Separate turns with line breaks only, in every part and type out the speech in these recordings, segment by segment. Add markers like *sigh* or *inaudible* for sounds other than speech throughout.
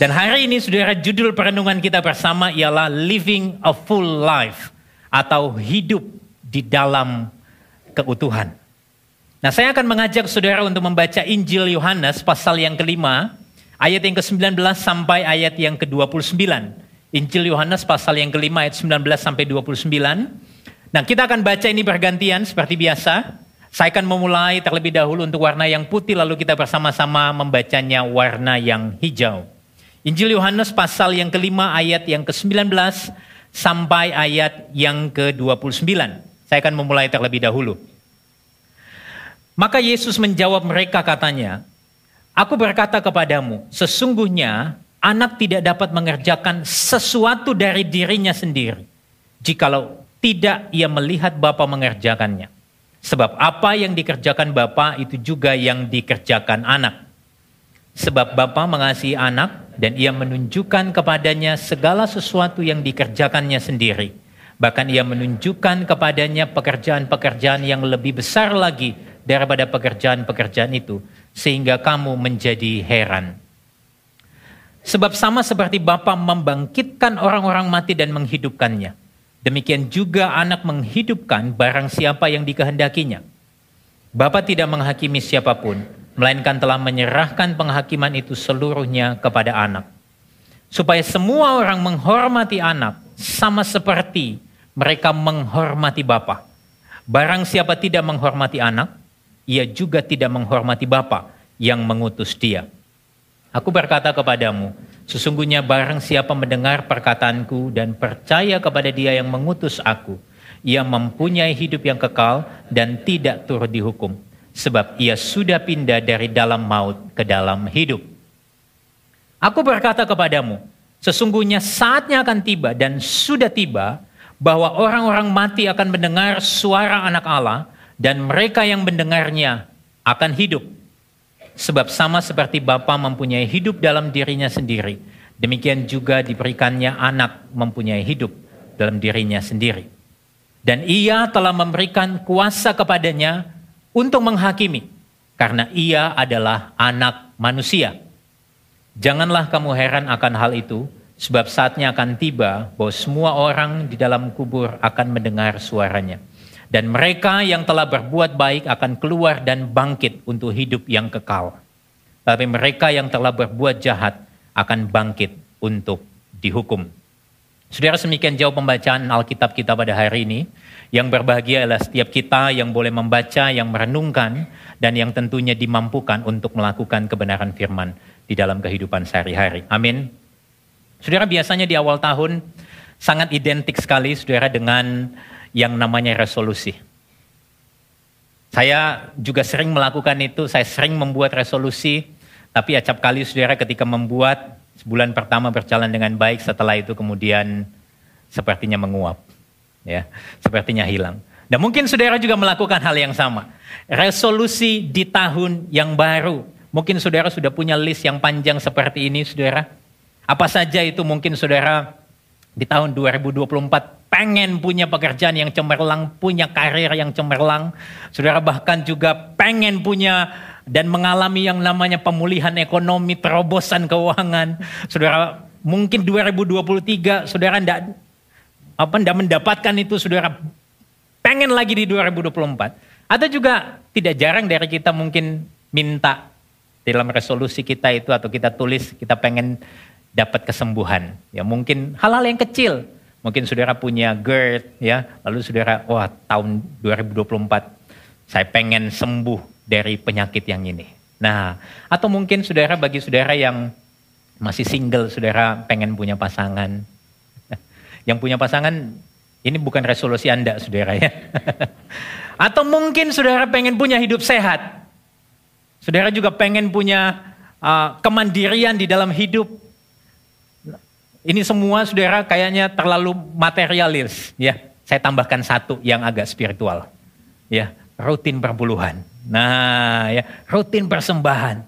Dan hari ini saudara judul perenungan kita bersama ialah Living a Full Life atau hidup di dalam keutuhan. Nah saya akan mengajak saudara untuk membaca Injil Yohanes pasal yang kelima ayat yang ke-19 sampai ayat yang ke-29. Injil Yohanes pasal yang kelima ayat 19 sampai 29. Nah kita akan baca ini bergantian seperti biasa. Saya akan memulai terlebih dahulu untuk warna yang putih lalu kita bersama-sama membacanya warna yang hijau. Injil Yohanes pasal yang kelima ayat yang ke-19 sampai ayat yang ke-29. Saya akan memulai terlebih dahulu. Maka Yesus menjawab mereka katanya, Aku berkata kepadamu, sesungguhnya anak tidak dapat mengerjakan sesuatu dari dirinya sendiri, jikalau tidak ia melihat Bapa mengerjakannya. Sebab apa yang dikerjakan Bapa itu juga yang dikerjakan anak. Sebab Bapa mengasihi anak dan ia menunjukkan kepadanya segala sesuatu yang dikerjakannya sendiri. Bahkan ia menunjukkan kepadanya pekerjaan-pekerjaan yang lebih besar lagi daripada pekerjaan-pekerjaan itu. Sehingga kamu menjadi heran. Sebab sama seperti Bapa membangkitkan orang-orang mati dan menghidupkannya. Demikian juga anak menghidupkan barang siapa yang dikehendakinya. Bapa tidak menghakimi siapa pun, melainkan telah menyerahkan penghakiman itu seluruhnya kepada anak. Supaya semua orang menghormati anak sama seperti mereka menghormati Bapa. Barang siapa tidak menghormati anak, ia juga tidak menghormati Bapa yang mengutus dia. Aku berkata kepadamu, sesungguhnya barang siapa mendengar perkataanku dan percaya kepada dia yang mengutus aku, ia mempunyai hidup yang kekal dan tidak turut dihukum sebab ia sudah pindah dari dalam maut ke dalam hidup. Aku berkata kepadamu, sesungguhnya saatnya akan tiba dan sudah tiba bahwa orang-orang mati akan mendengar suara anak Allah dan mereka yang mendengarnya akan hidup. Sebab sama seperti Bapa mempunyai hidup dalam dirinya sendiri, demikian juga diberikannya anak mempunyai hidup dalam dirinya sendiri. Dan ia telah memberikan kuasa kepadanya untuk menghakimi, karena ia adalah anak manusia. Janganlah kamu heran akan hal itu, sebab saatnya akan tiba bahwa semua orang di dalam kubur akan mendengar suaranya. Dan mereka yang telah berbuat baik akan keluar dan bangkit untuk hidup yang kekal. Tapi mereka yang telah berbuat jahat akan bangkit untuk dihukum. Saudara semikian jauh pembacaan Alkitab kita pada hari ini. Yang berbahagia adalah setiap kita yang boleh membaca, yang merenungkan, dan yang tentunya dimampukan untuk melakukan kebenaran firman di dalam kehidupan sehari-hari. Amin. Saudara biasanya di awal tahun sangat identik sekali saudara dengan yang namanya resolusi. Saya juga sering melakukan itu, saya sering membuat resolusi, tapi acap kali saudara ketika membuat sebulan pertama berjalan dengan baik, setelah itu kemudian sepertinya menguap ya sepertinya hilang. Dan mungkin saudara juga melakukan hal yang sama. Resolusi di tahun yang baru. Mungkin saudara sudah punya list yang panjang seperti ini, saudara. Apa saja itu mungkin saudara di tahun 2024 pengen punya pekerjaan yang cemerlang, punya karir yang cemerlang. Saudara bahkan juga pengen punya dan mengalami yang namanya pemulihan ekonomi, terobosan keuangan. Saudara mungkin 2023 saudara tidak apa mendapatkan itu saudara pengen lagi di 2024. Atau juga tidak jarang dari kita mungkin minta dalam resolusi kita itu atau kita tulis kita pengen dapat kesembuhan. Ya mungkin hal-hal yang kecil. Mungkin saudara punya GERD ya, lalu saudara wah tahun 2024 saya pengen sembuh dari penyakit yang ini. Nah, atau mungkin saudara bagi saudara yang masih single, saudara pengen punya pasangan, yang punya pasangan, ini bukan resolusi Anda, saudara ya. *laughs* Atau mungkin saudara pengen punya hidup sehat. Saudara juga pengen punya uh, kemandirian di dalam hidup. Ini semua saudara kayaknya terlalu materialis. Ya, saya tambahkan satu yang agak spiritual. Ya, rutin perpuluhan. Nah, ya, rutin persembahan.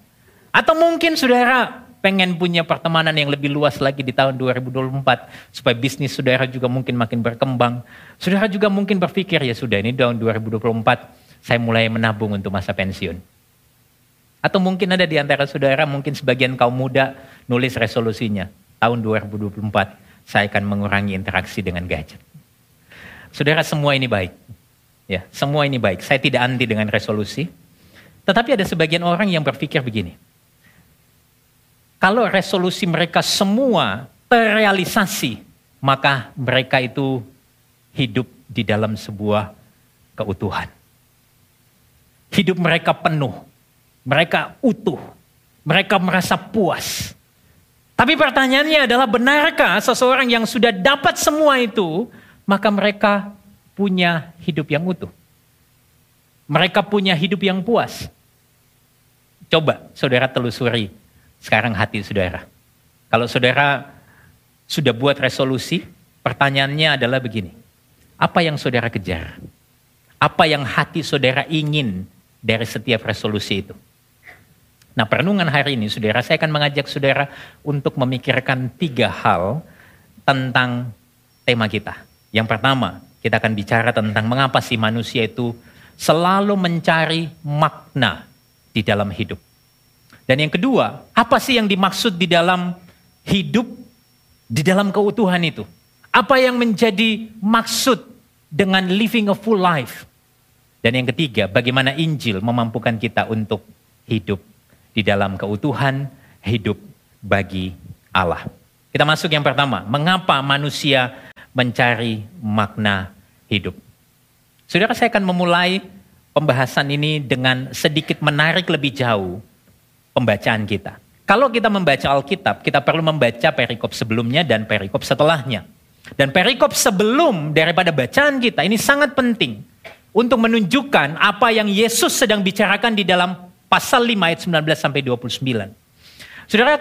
Atau mungkin saudara pengen punya pertemanan yang lebih luas lagi di tahun 2024 supaya bisnis saudara juga mungkin makin berkembang. Saudara juga mungkin berpikir ya sudah ini tahun 2024 saya mulai menabung untuk masa pensiun. Atau mungkin ada di antara saudara, mungkin sebagian kaum muda nulis resolusinya. Tahun 2024 saya akan mengurangi interaksi dengan gadget. Saudara semua ini baik. Ya, semua ini baik. Saya tidak anti dengan resolusi. Tetapi ada sebagian orang yang berpikir begini. Kalau resolusi mereka semua terrealisasi, maka mereka itu hidup di dalam sebuah keutuhan. Hidup mereka penuh mereka utuh. Mereka merasa puas. Tapi pertanyaannya adalah benarkah seseorang yang sudah dapat semua itu, maka mereka punya hidup yang utuh? Mereka punya hidup yang puas. Coba saudara telusuri sekarang hati saudara. Kalau saudara sudah buat resolusi, pertanyaannya adalah begini. Apa yang saudara kejar? Apa yang hati saudara ingin dari setiap resolusi itu? Nah perenungan hari ini saudara, saya akan mengajak saudara untuk memikirkan tiga hal tentang tema kita. Yang pertama, kita akan bicara tentang mengapa si manusia itu selalu mencari makna di dalam hidup. Dan yang kedua, apa sih yang dimaksud di dalam hidup, di dalam keutuhan itu? Apa yang menjadi maksud dengan living a full life? Dan yang ketiga, bagaimana Injil memampukan kita untuk hidup di dalam keutuhan hidup bagi Allah. Kita masuk yang pertama, mengapa manusia mencari makna hidup? Saudara, saya akan memulai pembahasan ini dengan sedikit menarik lebih jauh pembacaan kita. Kalau kita membaca Alkitab, kita perlu membaca perikop sebelumnya dan perikop setelahnya. Dan perikop sebelum daripada bacaan kita ini sangat penting untuk menunjukkan apa yang Yesus sedang bicarakan di dalam pasal 5 ayat 19 sampai 29. Saudara,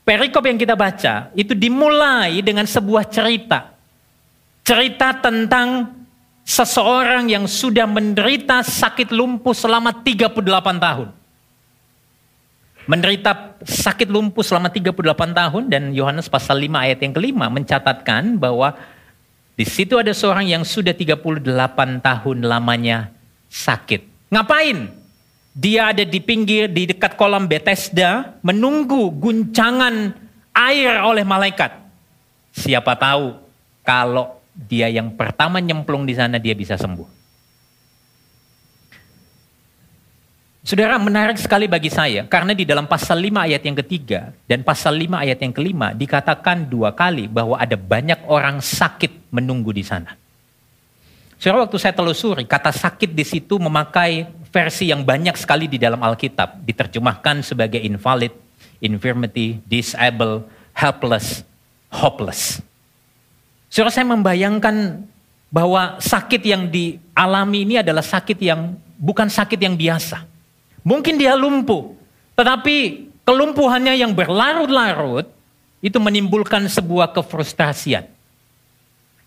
perikop yang kita baca itu dimulai dengan sebuah cerita. Cerita tentang seseorang yang sudah menderita sakit lumpuh selama 38 tahun. Menderita sakit lumpuh selama 38 tahun dan Yohanes pasal 5 ayat yang kelima mencatatkan bahwa di situ ada seorang yang sudah 38 tahun lamanya sakit. Ngapain? Dia ada di pinggir, di dekat kolam Bethesda, menunggu guncangan air oleh malaikat. Siapa tahu kalau dia yang pertama nyemplung di sana dia bisa sembuh. Saudara menarik sekali bagi saya karena di dalam pasal 5 ayat yang ketiga dan pasal 5 ayat yang kelima dikatakan dua kali bahwa ada banyak orang sakit menunggu di sana. Saudara waktu saya telusuri kata sakit di situ memakai versi yang banyak sekali di dalam Alkitab diterjemahkan sebagai invalid, infirmity, disable, helpless, hopeless. Saudara saya membayangkan bahwa sakit yang dialami ini adalah sakit yang bukan sakit yang biasa. Mungkin dia lumpuh, tetapi kelumpuhannya yang berlarut-larut itu menimbulkan sebuah kefrustasian.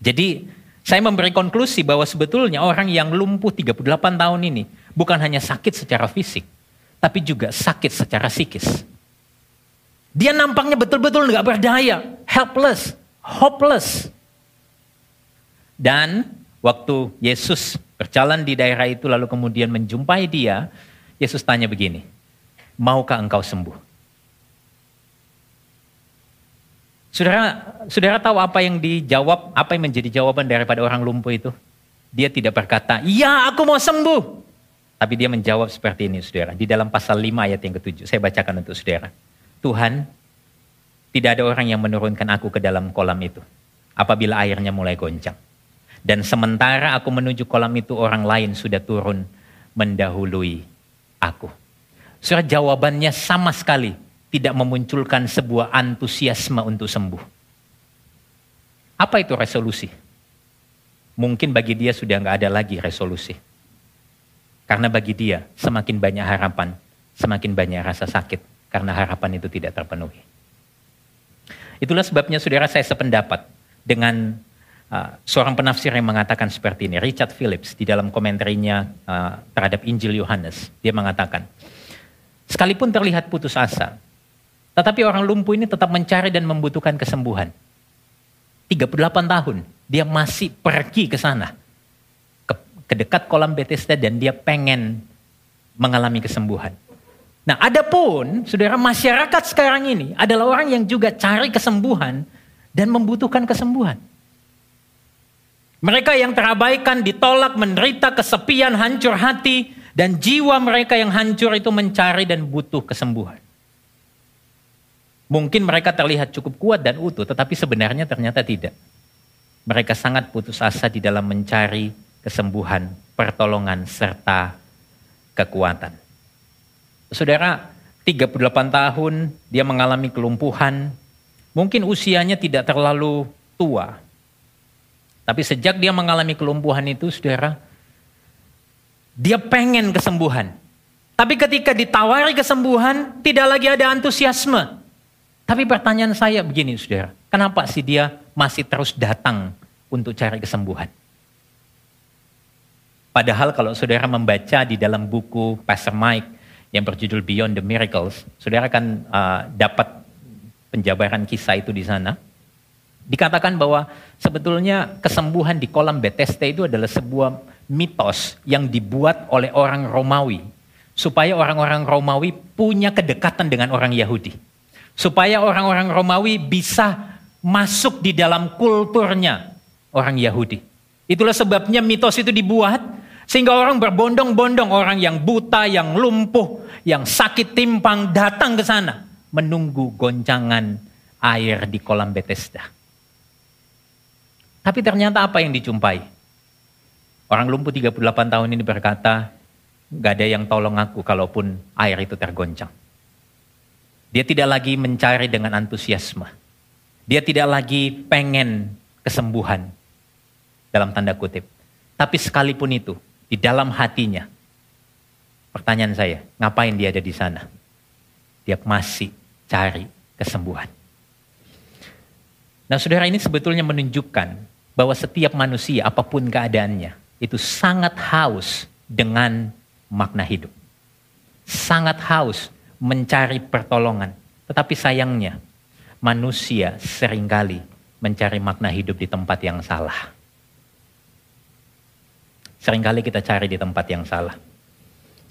Jadi saya memberi konklusi bahwa sebetulnya orang yang lumpuh 38 tahun ini bukan hanya sakit secara fisik, tapi juga sakit secara psikis. Dia nampaknya betul-betul nggak berdaya, helpless, hopeless. Dan waktu Yesus berjalan di daerah itu lalu kemudian menjumpai dia, Yesus tanya begini, maukah engkau sembuh? Saudara, saudara tahu apa yang dijawab, apa yang menjadi jawaban daripada orang lumpuh itu? Dia tidak berkata, ya aku mau sembuh. Tapi dia menjawab seperti ini saudara. Di dalam pasal 5 ayat yang ketujuh. Saya bacakan untuk saudara. Tuhan, tidak ada orang yang menurunkan aku ke dalam kolam itu. Apabila airnya mulai goncang. Dan sementara aku menuju kolam itu orang lain sudah turun mendahului aku. Saudara jawabannya sama sekali tidak memunculkan sebuah antusiasme untuk sembuh. Apa itu resolusi? Mungkin bagi dia sudah nggak ada lagi resolusi. Karena bagi dia semakin banyak harapan, semakin banyak rasa sakit karena harapan itu tidak terpenuhi. Itulah sebabnya saudara saya sependapat dengan uh, seorang penafsir yang mengatakan seperti ini, Richard Phillips di dalam komentarnya uh, terhadap Injil Yohanes, dia mengatakan, sekalipun terlihat putus asa, tetapi orang lumpuh ini tetap mencari dan membutuhkan kesembuhan. 38 tahun dia masih pergi ke sana ke, ke dekat kolam Bethesda dan dia pengen mengalami kesembuhan. Nah, adapun saudara masyarakat sekarang ini adalah orang yang juga cari kesembuhan dan membutuhkan kesembuhan. Mereka yang terabaikan, ditolak, menderita, kesepian, hancur hati, dan jiwa mereka yang hancur itu mencari dan butuh kesembuhan. Mungkin mereka terlihat cukup kuat dan utuh, tetapi sebenarnya ternyata tidak. Mereka sangat putus asa di dalam mencari kesembuhan, pertolongan, serta kekuatan. Saudara, 38 tahun dia mengalami kelumpuhan, mungkin usianya tidak terlalu tua, tapi sejak dia mengalami kelumpuhan itu, saudara, dia pengen kesembuhan. Tapi ketika ditawari kesembuhan, tidak lagi ada antusiasme. Tapi pertanyaan saya begini, saudara. Kenapa sih dia masih terus datang untuk cari kesembuhan? Padahal kalau saudara membaca di dalam buku Pastor Mike yang berjudul Beyond the Miracles, saudara akan uh, dapat penjabaran kisah itu di sana. Dikatakan bahwa sebetulnya kesembuhan di kolam Bethesda itu adalah sebuah mitos yang dibuat oleh orang Romawi. Supaya orang-orang Romawi punya kedekatan dengan orang Yahudi. Supaya orang-orang Romawi bisa masuk di dalam kulturnya orang Yahudi. Itulah sebabnya mitos itu dibuat sehingga orang berbondong-bondong, orang yang buta, yang lumpuh, yang sakit timpang datang ke sana menunggu goncangan air di kolam Bethesda. Tapi ternyata apa yang dijumpai? Orang lumpuh 38 tahun ini berkata, gak ada yang tolong aku kalaupun air itu tergoncang. Dia tidak lagi mencari dengan antusiasme. Dia tidak lagi pengen kesembuhan dalam tanda kutip. Tapi sekalipun itu, di dalam hatinya, pertanyaan saya, ngapain dia ada di sana? Dia masih cari kesembuhan. Nah saudara ini sebetulnya menunjukkan bahwa setiap manusia apa pun keadaannya itu sangat haus dengan makna hidup. Sangat haus mencari pertolongan. Tetapi sayangnya manusia sering kali mencari makna hidup di tempat yang salah. Seringkali kita cari di tempat yang salah.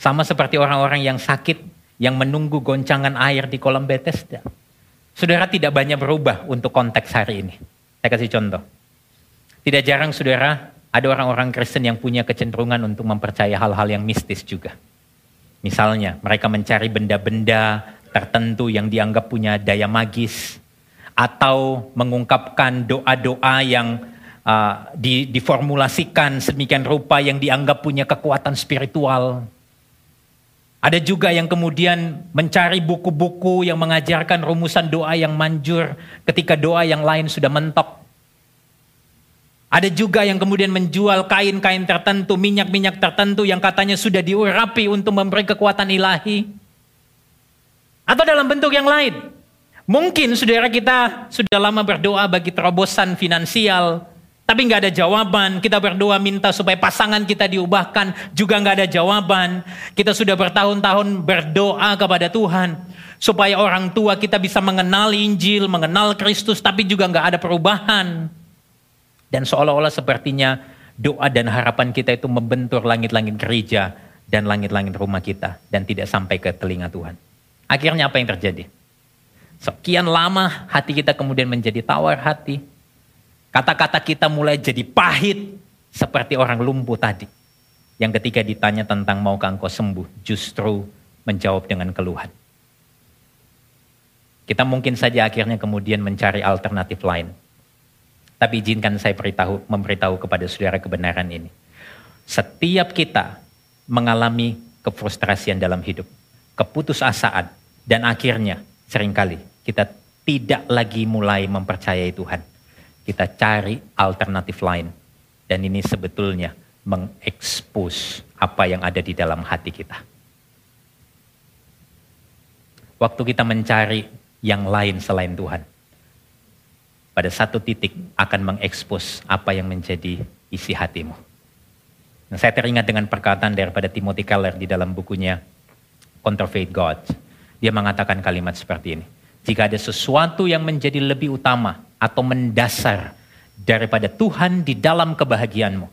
Sama seperti orang-orang yang sakit yang menunggu goncangan air di kolam Bethesda. Saudara tidak banyak berubah untuk konteks hari ini. Saya kasih contoh. Tidak jarang saudara, ada orang-orang Kristen yang punya kecenderungan untuk mempercaya hal-hal yang mistis juga. Misalnya, mereka mencari benda-benda tertentu yang dianggap punya daya magis, atau mengungkapkan doa-doa yang uh, di, diformulasikan sedemikian rupa yang dianggap punya kekuatan spiritual. Ada juga yang kemudian mencari buku-buku yang mengajarkan rumusan doa yang manjur ketika doa yang lain sudah mentok. Ada juga yang kemudian menjual kain-kain tertentu, minyak-minyak tertentu yang katanya sudah diurapi untuk memberi kekuatan ilahi. Atau dalam bentuk yang lain. Mungkin saudara kita sudah lama berdoa bagi terobosan finansial, tapi nggak ada jawaban. Kita berdoa minta supaya pasangan kita diubahkan, juga nggak ada jawaban. Kita sudah bertahun-tahun berdoa kepada Tuhan supaya orang tua kita bisa mengenal Injil, mengenal Kristus, tapi juga nggak ada perubahan. Dan seolah-olah sepertinya doa dan harapan kita itu membentur langit-langit gereja dan langit-langit rumah kita dan tidak sampai ke telinga Tuhan. Akhirnya apa yang terjadi? Sekian lama hati kita kemudian menjadi tawar hati. Kata-kata kita mulai jadi pahit seperti orang lumpuh tadi. Yang ketika ditanya tentang maukah engkau sembuh, justru menjawab dengan keluhan. Kita mungkin saja akhirnya kemudian mencari alternatif lain. Tapi izinkan saya beritahu, memberitahu kepada saudara kebenaran ini. Setiap kita mengalami kefrustrasian dalam hidup, keputusasaan, dan akhirnya sering kali kita tidak lagi mulai mempercayai Tuhan. Kita cari alternatif lain. Dan ini sebetulnya mengekspos apa yang ada di dalam hati kita. Waktu kita mencari yang lain selain Tuhan, pada satu titik akan mengekspos apa yang menjadi isi hatimu. Nah, saya teringat dengan perkataan daripada Timothy Keller di dalam bukunya Counterfeit God. Dia mengatakan kalimat seperti ini. Jika ada sesuatu yang menjadi lebih utama atau mendasar daripada Tuhan di dalam kebahagiaanmu,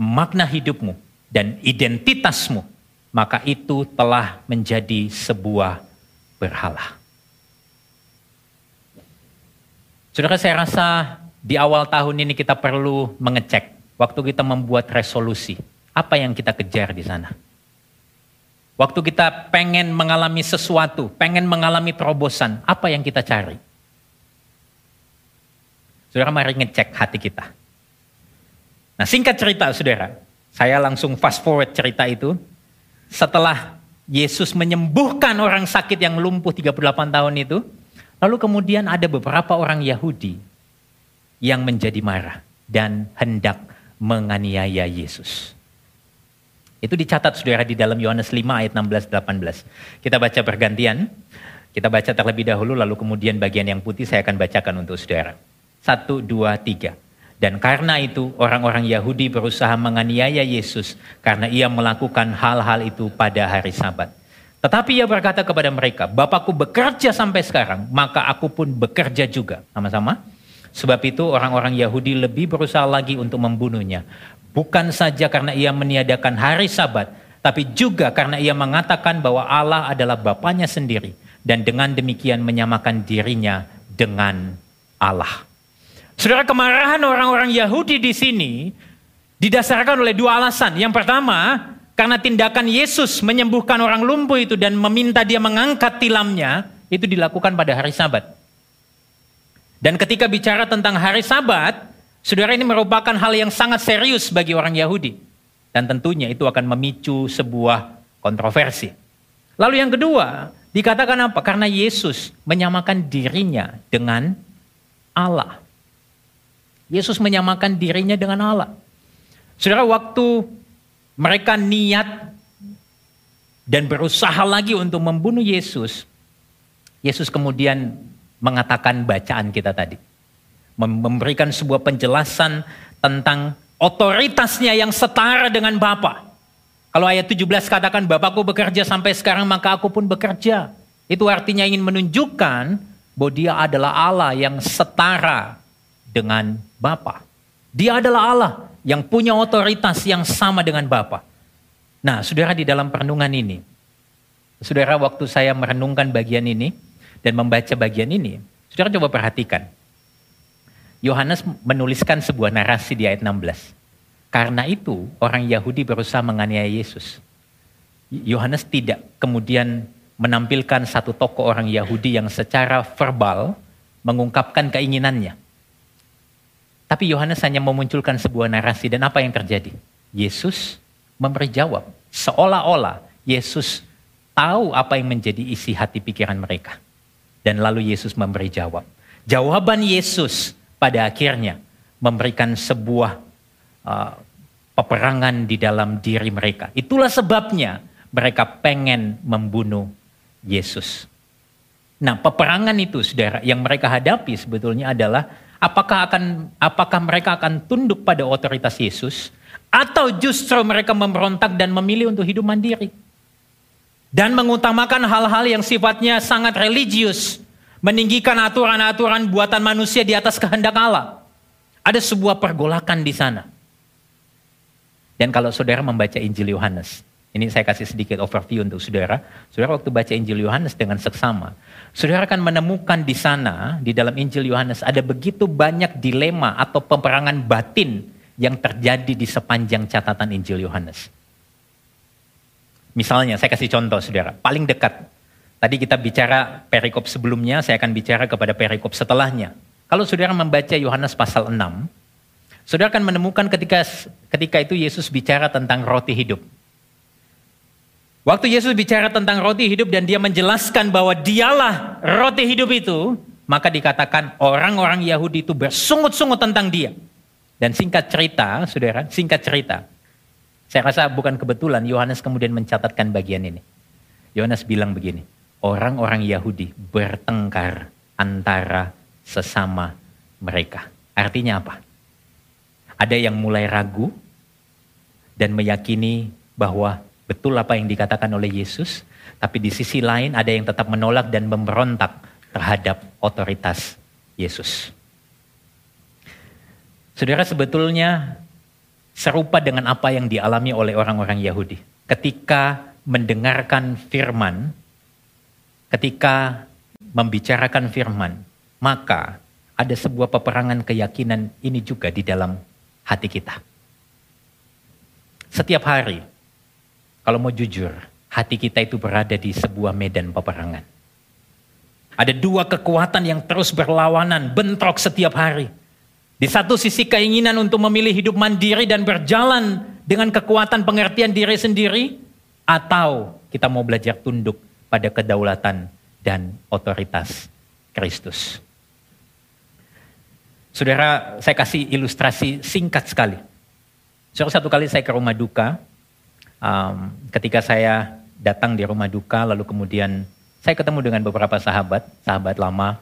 makna hidupmu, dan identitasmu, maka itu telah menjadi sebuah berhala. Saudara saya rasa di awal tahun ini kita perlu mengecek waktu kita membuat resolusi, apa yang kita kejar di sana. Waktu kita pengen mengalami sesuatu, pengen mengalami terobosan, apa yang kita cari? Saudara mari ngecek hati kita. Nah singkat cerita saudara, saya langsung fast forward cerita itu. Setelah Yesus menyembuhkan orang sakit yang lumpuh 38 tahun itu, lalu kemudian ada beberapa orang Yahudi yang menjadi marah dan hendak menganiaya Yesus. Itu dicatat saudara di dalam Yohanes 5 ayat 16 18. Kita baca bergantian. Kita baca terlebih dahulu lalu kemudian bagian yang putih saya akan bacakan untuk saudara. Satu, dua, tiga. Dan karena itu orang-orang Yahudi berusaha menganiaya Yesus karena ia melakukan hal-hal itu pada hari sabat. Tetapi ia berkata kepada mereka, Bapakku bekerja sampai sekarang, maka aku pun bekerja juga. Sama-sama. Sebab itu orang-orang Yahudi lebih berusaha lagi untuk membunuhnya. Bukan saja karena ia meniadakan hari sabat, tapi juga karena ia mengatakan bahwa Allah adalah Bapaknya sendiri. Dan dengan demikian menyamakan dirinya dengan Allah. Saudara kemarahan orang-orang Yahudi di sini didasarkan oleh dua alasan. Yang pertama, karena tindakan Yesus menyembuhkan orang lumpuh itu dan meminta dia mengangkat tilamnya, itu dilakukan pada hari sabat. Dan ketika bicara tentang hari sabat, Saudara ini merupakan hal yang sangat serius bagi orang Yahudi. Dan tentunya itu akan memicu sebuah kontroversi. Lalu yang kedua, dikatakan apa? Karena Yesus menyamakan dirinya dengan Allah. Yesus menyamakan dirinya dengan Allah. Saudara, waktu mereka niat dan berusaha lagi untuk membunuh Yesus, Yesus kemudian mengatakan bacaan kita tadi memberikan sebuah penjelasan tentang otoritasnya yang setara dengan Bapa. Kalau ayat 17 katakan Bapakku bekerja sampai sekarang maka aku pun bekerja. Itu artinya ingin menunjukkan bahwa dia adalah Allah yang setara dengan Bapa. Dia adalah Allah yang punya otoritas yang sama dengan Bapa. Nah, saudara di dalam perenungan ini, saudara waktu saya merenungkan bagian ini dan membaca bagian ini, saudara coba perhatikan. Yohanes menuliskan sebuah narasi di ayat 16. Karena itu orang Yahudi berusaha menganiaya Yesus. Yohanes tidak kemudian menampilkan satu tokoh orang Yahudi yang secara verbal mengungkapkan keinginannya. Tapi Yohanes hanya memunculkan sebuah narasi dan apa yang terjadi? Yesus memberi jawab. Seolah-olah Yesus tahu apa yang menjadi isi hati pikiran mereka. Dan lalu Yesus memberi jawab. Jawaban Yesus pada akhirnya memberikan sebuah uh, peperangan di dalam diri mereka. Itulah sebabnya mereka pengen membunuh Yesus. Nah, peperangan itu Saudara yang mereka hadapi sebetulnya adalah apakah akan apakah mereka akan tunduk pada otoritas Yesus atau justru mereka memberontak dan memilih untuk hidup mandiri dan mengutamakan hal-hal yang sifatnya sangat religius meninggikan aturan-aturan buatan manusia di atas kehendak Allah. Ada sebuah pergolakan di sana. Dan kalau saudara membaca Injil Yohanes, ini saya kasih sedikit overview untuk saudara. Saudara waktu baca Injil Yohanes dengan seksama, saudara akan menemukan di sana, di dalam Injil Yohanes, ada begitu banyak dilema atau peperangan batin yang terjadi di sepanjang catatan Injil Yohanes. Misalnya, saya kasih contoh saudara, paling dekat Tadi kita bicara perikop sebelumnya, saya akan bicara kepada perikop setelahnya. Kalau saudara membaca Yohanes pasal 6, saudara akan menemukan ketika ketika itu Yesus bicara tentang roti hidup. Waktu Yesus bicara tentang roti hidup dan dia menjelaskan bahwa dialah roti hidup itu, maka dikatakan orang-orang Yahudi itu bersungut-sungut tentang dia. Dan singkat cerita, saudara, singkat cerita. Saya rasa bukan kebetulan Yohanes kemudian mencatatkan bagian ini. Yohanes bilang begini, orang-orang Yahudi bertengkar antara sesama mereka. Artinya apa? Ada yang mulai ragu dan meyakini bahwa betul apa yang dikatakan oleh Yesus, tapi di sisi lain ada yang tetap menolak dan memberontak terhadap otoritas Yesus. Saudara sebetulnya serupa dengan apa yang dialami oleh orang-orang Yahudi. Ketika mendengarkan firman, ketika membicarakan firman, maka ada sebuah peperangan keyakinan ini juga di dalam hati kita. Setiap hari, kalau mau jujur, hati kita itu berada di sebuah medan peperangan. Ada dua kekuatan yang terus berlawanan, bentrok setiap hari. Di satu sisi keinginan untuk memilih hidup mandiri dan berjalan dengan kekuatan pengertian diri sendiri, atau kita mau belajar tunduk pada kedaulatan dan otoritas Kristus. Saudara, saya kasih ilustrasi singkat sekali. Saudara, satu kali saya ke rumah duka, um, ketika saya datang di rumah duka, lalu kemudian saya ketemu dengan beberapa sahabat, sahabat lama.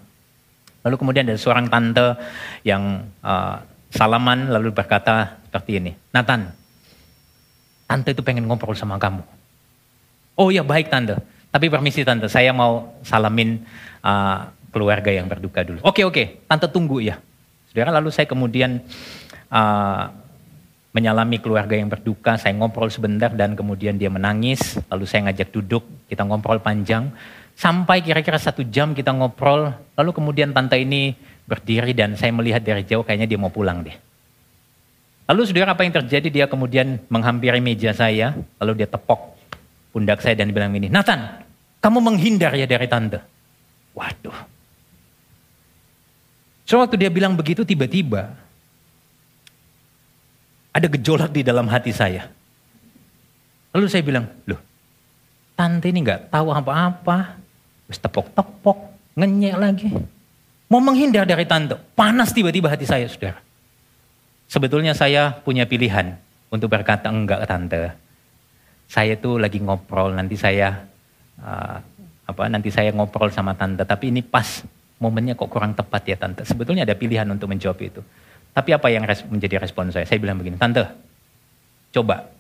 Lalu kemudian ada seorang tante yang uh, salaman lalu berkata seperti ini, Nathan, tante itu pengen ngobrol sama kamu. Oh ya baik tante, tapi permisi tante, saya mau salamin uh, keluarga yang berduka dulu. Oke oke, tante tunggu ya. Saudara, lalu saya kemudian uh, menyalami keluarga yang berduka, saya ngobrol sebentar dan kemudian dia menangis, lalu saya ngajak duduk, kita ngobrol panjang, sampai kira-kira satu jam kita ngobrol, lalu kemudian tante ini berdiri dan saya melihat dari jauh kayaknya dia mau pulang deh. Lalu saudara apa yang terjadi? Dia kemudian menghampiri meja saya, lalu dia tepok pundak saya dan bilang ini, Nathan, kamu menghindar ya dari tante. Waduh, So waktu dia bilang begitu tiba-tiba ada gejolak di dalam hati saya. Lalu saya bilang, loh tante ini nggak tahu apa-apa. Terus tepok-tepok, ngenyek lagi. Mau menghindar dari tante. Panas tiba-tiba hati saya, saudara. Sebetulnya saya punya pilihan untuk berkata enggak ke tante. Saya tuh lagi ngobrol, nanti saya uh, apa nanti saya ngobrol sama tante. Tapi ini pas momennya kok kurang tepat ya tante. Sebetulnya ada pilihan untuk menjawab itu. Tapi apa yang res menjadi respon saya? Saya bilang begini, tante, coba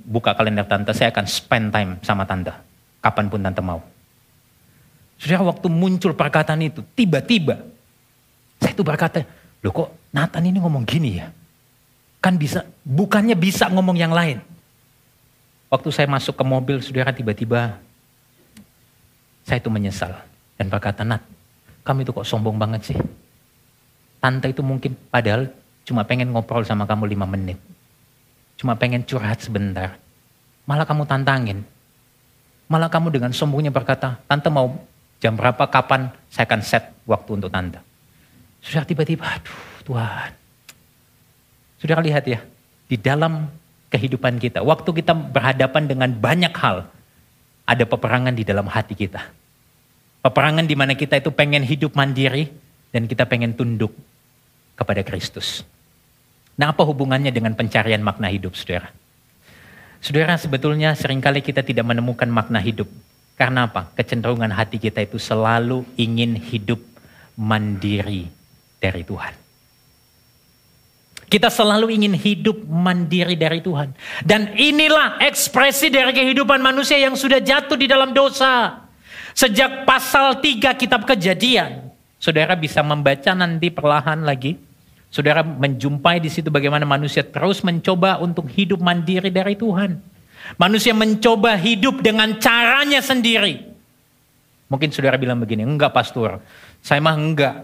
buka kalender tante, saya akan spend time sama tante. Kapan pun tante mau. Sudah waktu muncul perkataan itu, tiba-tiba saya itu berkata, loh kok Nathan ini ngomong gini ya? Kan bisa, bukannya bisa ngomong yang lain. Waktu saya masuk ke mobil, saudara tiba-tiba saya itu menyesal. Dan berkata, Nat, kamu itu kok sombong banget sih? Tante itu mungkin padahal cuma pengen ngobrol sama kamu lima menit. Cuma pengen curhat sebentar. Malah kamu tantangin. Malah kamu dengan sombongnya berkata, Tante mau jam berapa, kapan saya akan set waktu untuk Tante. Sudah tiba-tiba, aduh Tuhan. Sudah lihat ya, di dalam kehidupan kita, waktu kita berhadapan dengan banyak hal, ada peperangan di dalam hati kita. Peperangan di mana kita itu pengen hidup mandiri dan kita pengen tunduk kepada Kristus. Nah apa hubungannya dengan pencarian makna hidup saudara? Saudara sebetulnya sering kali kita tidak menemukan makna hidup. Karena apa? Kecenderungan hati kita itu selalu ingin hidup mandiri dari Tuhan. Kita selalu ingin hidup mandiri dari Tuhan. Dan inilah ekspresi dari kehidupan manusia yang sudah jatuh di dalam dosa. Sejak pasal 3 kitab kejadian, saudara bisa membaca nanti perlahan lagi. Saudara menjumpai di situ bagaimana manusia terus mencoba untuk hidup mandiri dari Tuhan. Manusia mencoba hidup dengan caranya sendiri. Mungkin saudara bilang begini, enggak pastor, saya mah enggak.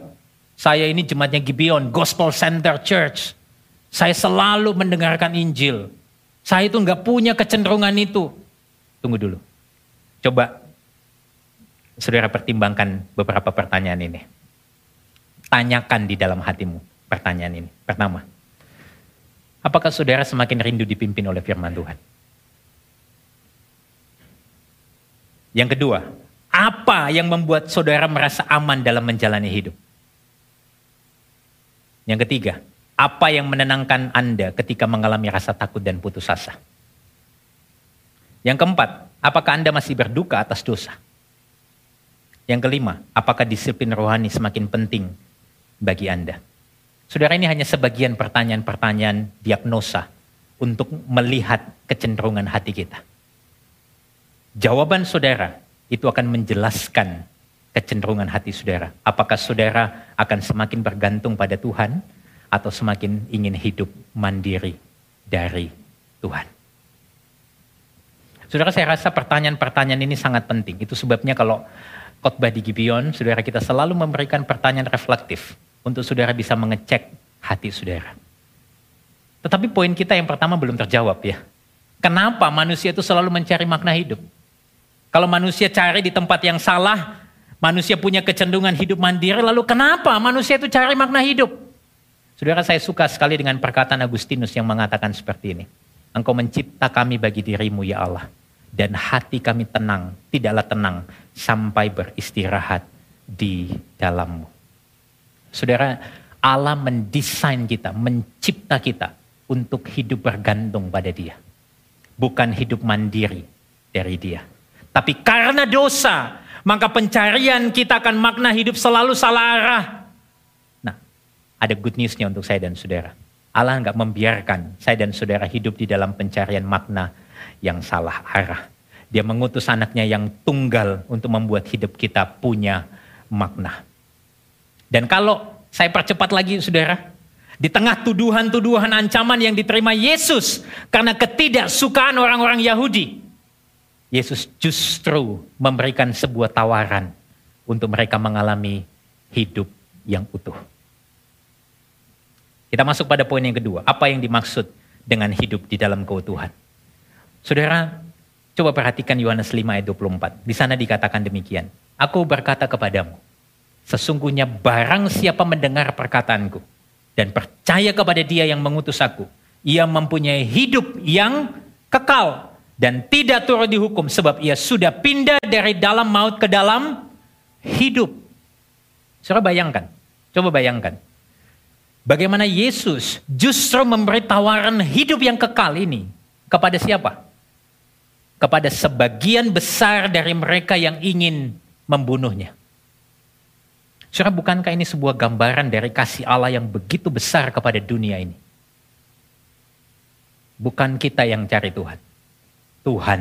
Saya ini jemaatnya Gibeon, Gospel Center Church. Saya selalu mendengarkan Injil. Saya itu enggak punya kecenderungan itu. Tunggu dulu. Coba saudara pertimbangkan beberapa pertanyaan ini. Tanyakan di dalam hatimu pertanyaan ini. Pertama, apakah saudara semakin rindu dipimpin oleh firman Tuhan? Yang kedua, apa yang membuat saudara merasa aman dalam menjalani hidup? Yang ketiga, apa yang menenangkan Anda ketika mengalami rasa takut dan putus asa? Yang keempat, apakah Anda masih berduka atas dosa? Yang kelima, apakah disiplin rohani semakin penting bagi Anda? Saudara ini hanya sebagian pertanyaan-pertanyaan diagnosa untuk melihat kecenderungan hati kita. Jawaban saudara itu akan menjelaskan kecenderungan hati saudara. Apakah saudara akan semakin bergantung pada Tuhan atau semakin ingin hidup mandiri dari Tuhan. Saudara saya rasa pertanyaan-pertanyaan ini sangat penting. Itu sebabnya kalau khotbah di Gibeon, saudara kita selalu memberikan pertanyaan reflektif untuk saudara bisa mengecek hati saudara. Tetapi poin kita yang pertama belum terjawab ya. Kenapa manusia itu selalu mencari makna hidup? Kalau manusia cari di tempat yang salah, manusia punya kecenderungan hidup mandiri, lalu kenapa manusia itu cari makna hidup? Saudara saya suka sekali dengan perkataan Agustinus yang mengatakan seperti ini. Engkau mencipta kami bagi dirimu ya Allah. Dan hati kami tenang, tidaklah tenang sampai beristirahat di dalammu. Saudara, Allah mendesain kita, mencipta kita untuk hidup bergantung pada dia. Bukan hidup mandiri dari dia. Tapi karena dosa, maka pencarian kita akan makna hidup selalu salah arah. Nah, ada good newsnya untuk saya dan saudara. Allah nggak membiarkan saya dan saudara hidup di dalam pencarian makna yang salah arah. Dia mengutus anaknya yang tunggal untuk membuat hidup kita punya makna. Dan kalau saya percepat lagi saudara, di tengah tuduhan-tuduhan ancaman yang diterima Yesus karena ketidaksukaan orang-orang Yahudi, Yesus justru memberikan sebuah tawaran untuk mereka mengalami hidup yang utuh. Kita masuk pada poin yang kedua. Apa yang dimaksud dengan hidup di dalam keutuhan? Saudara, coba perhatikan Yohanes 5 ayat 24. Di sana dikatakan demikian. Aku berkata kepadamu, sesungguhnya barang siapa mendengar perkataanku dan percaya kepada dia yang mengutus aku, ia mempunyai hidup yang kekal dan tidak turut dihukum sebab ia sudah pindah dari dalam maut ke dalam hidup. Saudara bayangkan, coba bayangkan. Bagaimana Yesus justru memberi tawaran hidup yang kekal ini kepada siapa? Kepada sebagian besar dari mereka yang ingin membunuhnya. Saudara, bukankah ini sebuah gambaran dari kasih Allah yang begitu besar kepada dunia ini? Bukan kita yang cari Tuhan. Tuhan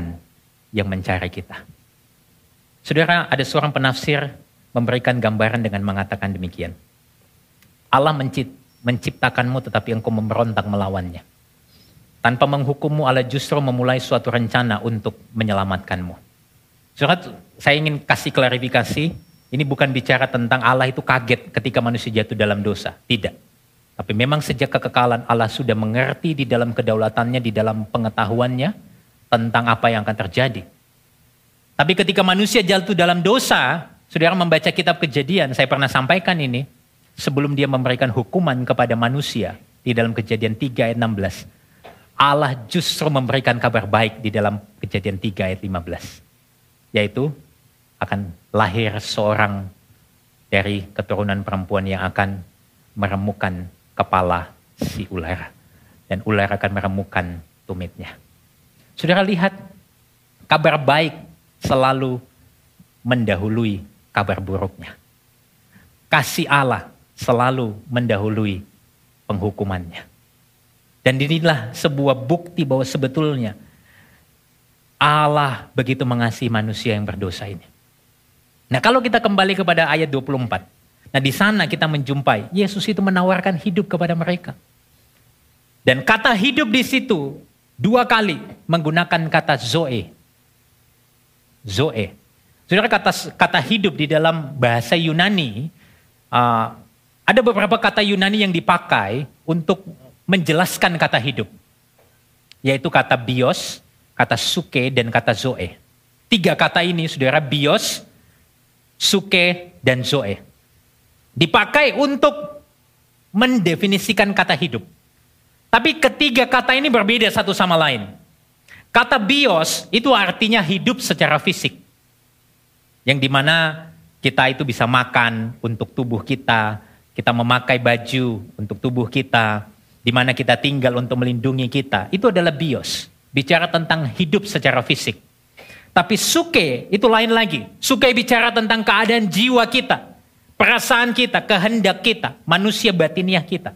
yang mencari kita. Saudara, ada seorang penafsir memberikan gambaran dengan mengatakan demikian. Allah menciptakan menciptakanmu tetapi engkau memberontak melawannya. Tanpa menghukummu Allah justru memulai suatu rencana untuk menyelamatkanmu. Surat saya ingin kasih klarifikasi, ini bukan bicara tentang Allah itu kaget ketika manusia jatuh dalam dosa. Tidak. Tapi memang sejak kekekalan Allah sudah mengerti di dalam kedaulatannya, di dalam pengetahuannya tentang apa yang akan terjadi. Tapi ketika manusia jatuh dalam dosa, saudara membaca kitab kejadian, saya pernah sampaikan ini, sebelum dia memberikan hukuman kepada manusia di dalam kejadian 3 ayat 16. Allah justru memberikan kabar baik di dalam kejadian 3 ayat 15. Yaitu akan lahir seorang dari keturunan perempuan yang akan meremukan kepala si ular. Dan ular akan meremukan tumitnya. Saudara lihat, kabar baik selalu mendahului kabar buruknya. Kasih Allah selalu mendahului penghukumannya. Dan inilah sebuah bukti bahwa sebetulnya Allah begitu mengasihi manusia yang berdosa ini. Nah kalau kita kembali kepada ayat 24. Nah di sana kita menjumpai Yesus itu menawarkan hidup kepada mereka. Dan kata hidup di situ dua kali menggunakan kata zoe. Zoe. Saudara kata kata hidup di dalam bahasa Yunani uh, ada beberapa kata Yunani yang dipakai untuk menjelaskan kata hidup. Yaitu kata bios, kata suke, dan kata zoe. Tiga kata ini, saudara, bios, suke, dan zoe. Dipakai untuk mendefinisikan kata hidup. Tapi ketiga kata ini berbeda satu sama lain. Kata bios itu artinya hidup secara fisik. Yang di mana kita itu bisa makan untuk tubuh kita, kita memakai baju untuk tubuh kita, di mana kita tinggal untuk melindungi kita, itu adalah bios. Bicara tentang hidup secara fisik. Tapi suke itu lain lagi. Suke bicara tentang keadaan jiwa kita, perasaan kita, kehendak kita, manusia batiniah kita.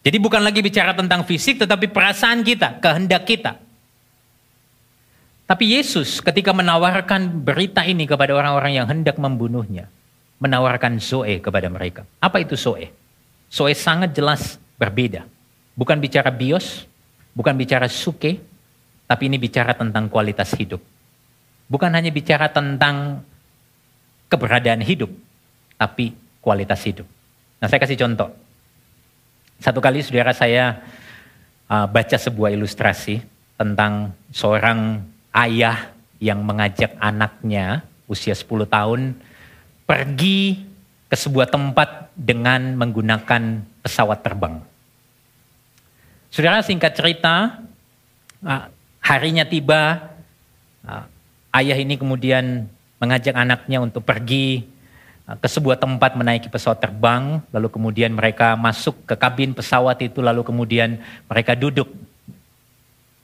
Jadi bukan lagi bicara tentang fisik tetapi perasaan kita, kehendak kita. Tapi Yesus ketika menawarkan berita ini kepada orang-orang yang hendak membunuhnya, menawarkan Zoe kepada mereka. Apa itu Zoe? Zoe sangat jelas berbeda. Bukan bicara bios, bukan bicara suke, Tapi ini bicara tentang kualitas hidup. Bukan hanya bicara tentang keberadaan hidup, tapi kualitas hidup. Nah saya kasih contoh. Satu kali saudara saya uh, baca sebuah ilustrasi tentang seorang ayah yang mengajak anaknya usia 10 tahun pergi ke sebuah tempat dengan menggunakan pesawat terbang. Saudara singkat cerita, uh, harinya tiba, uh, ayah ini kemudian mengajak anaknya untuk pergi Uh, ke sebuah tempat menaiki pesawat terbang, lalu kemudian mereka masuk ke kabin pesawat itu, lalu kemudian mereka duduk.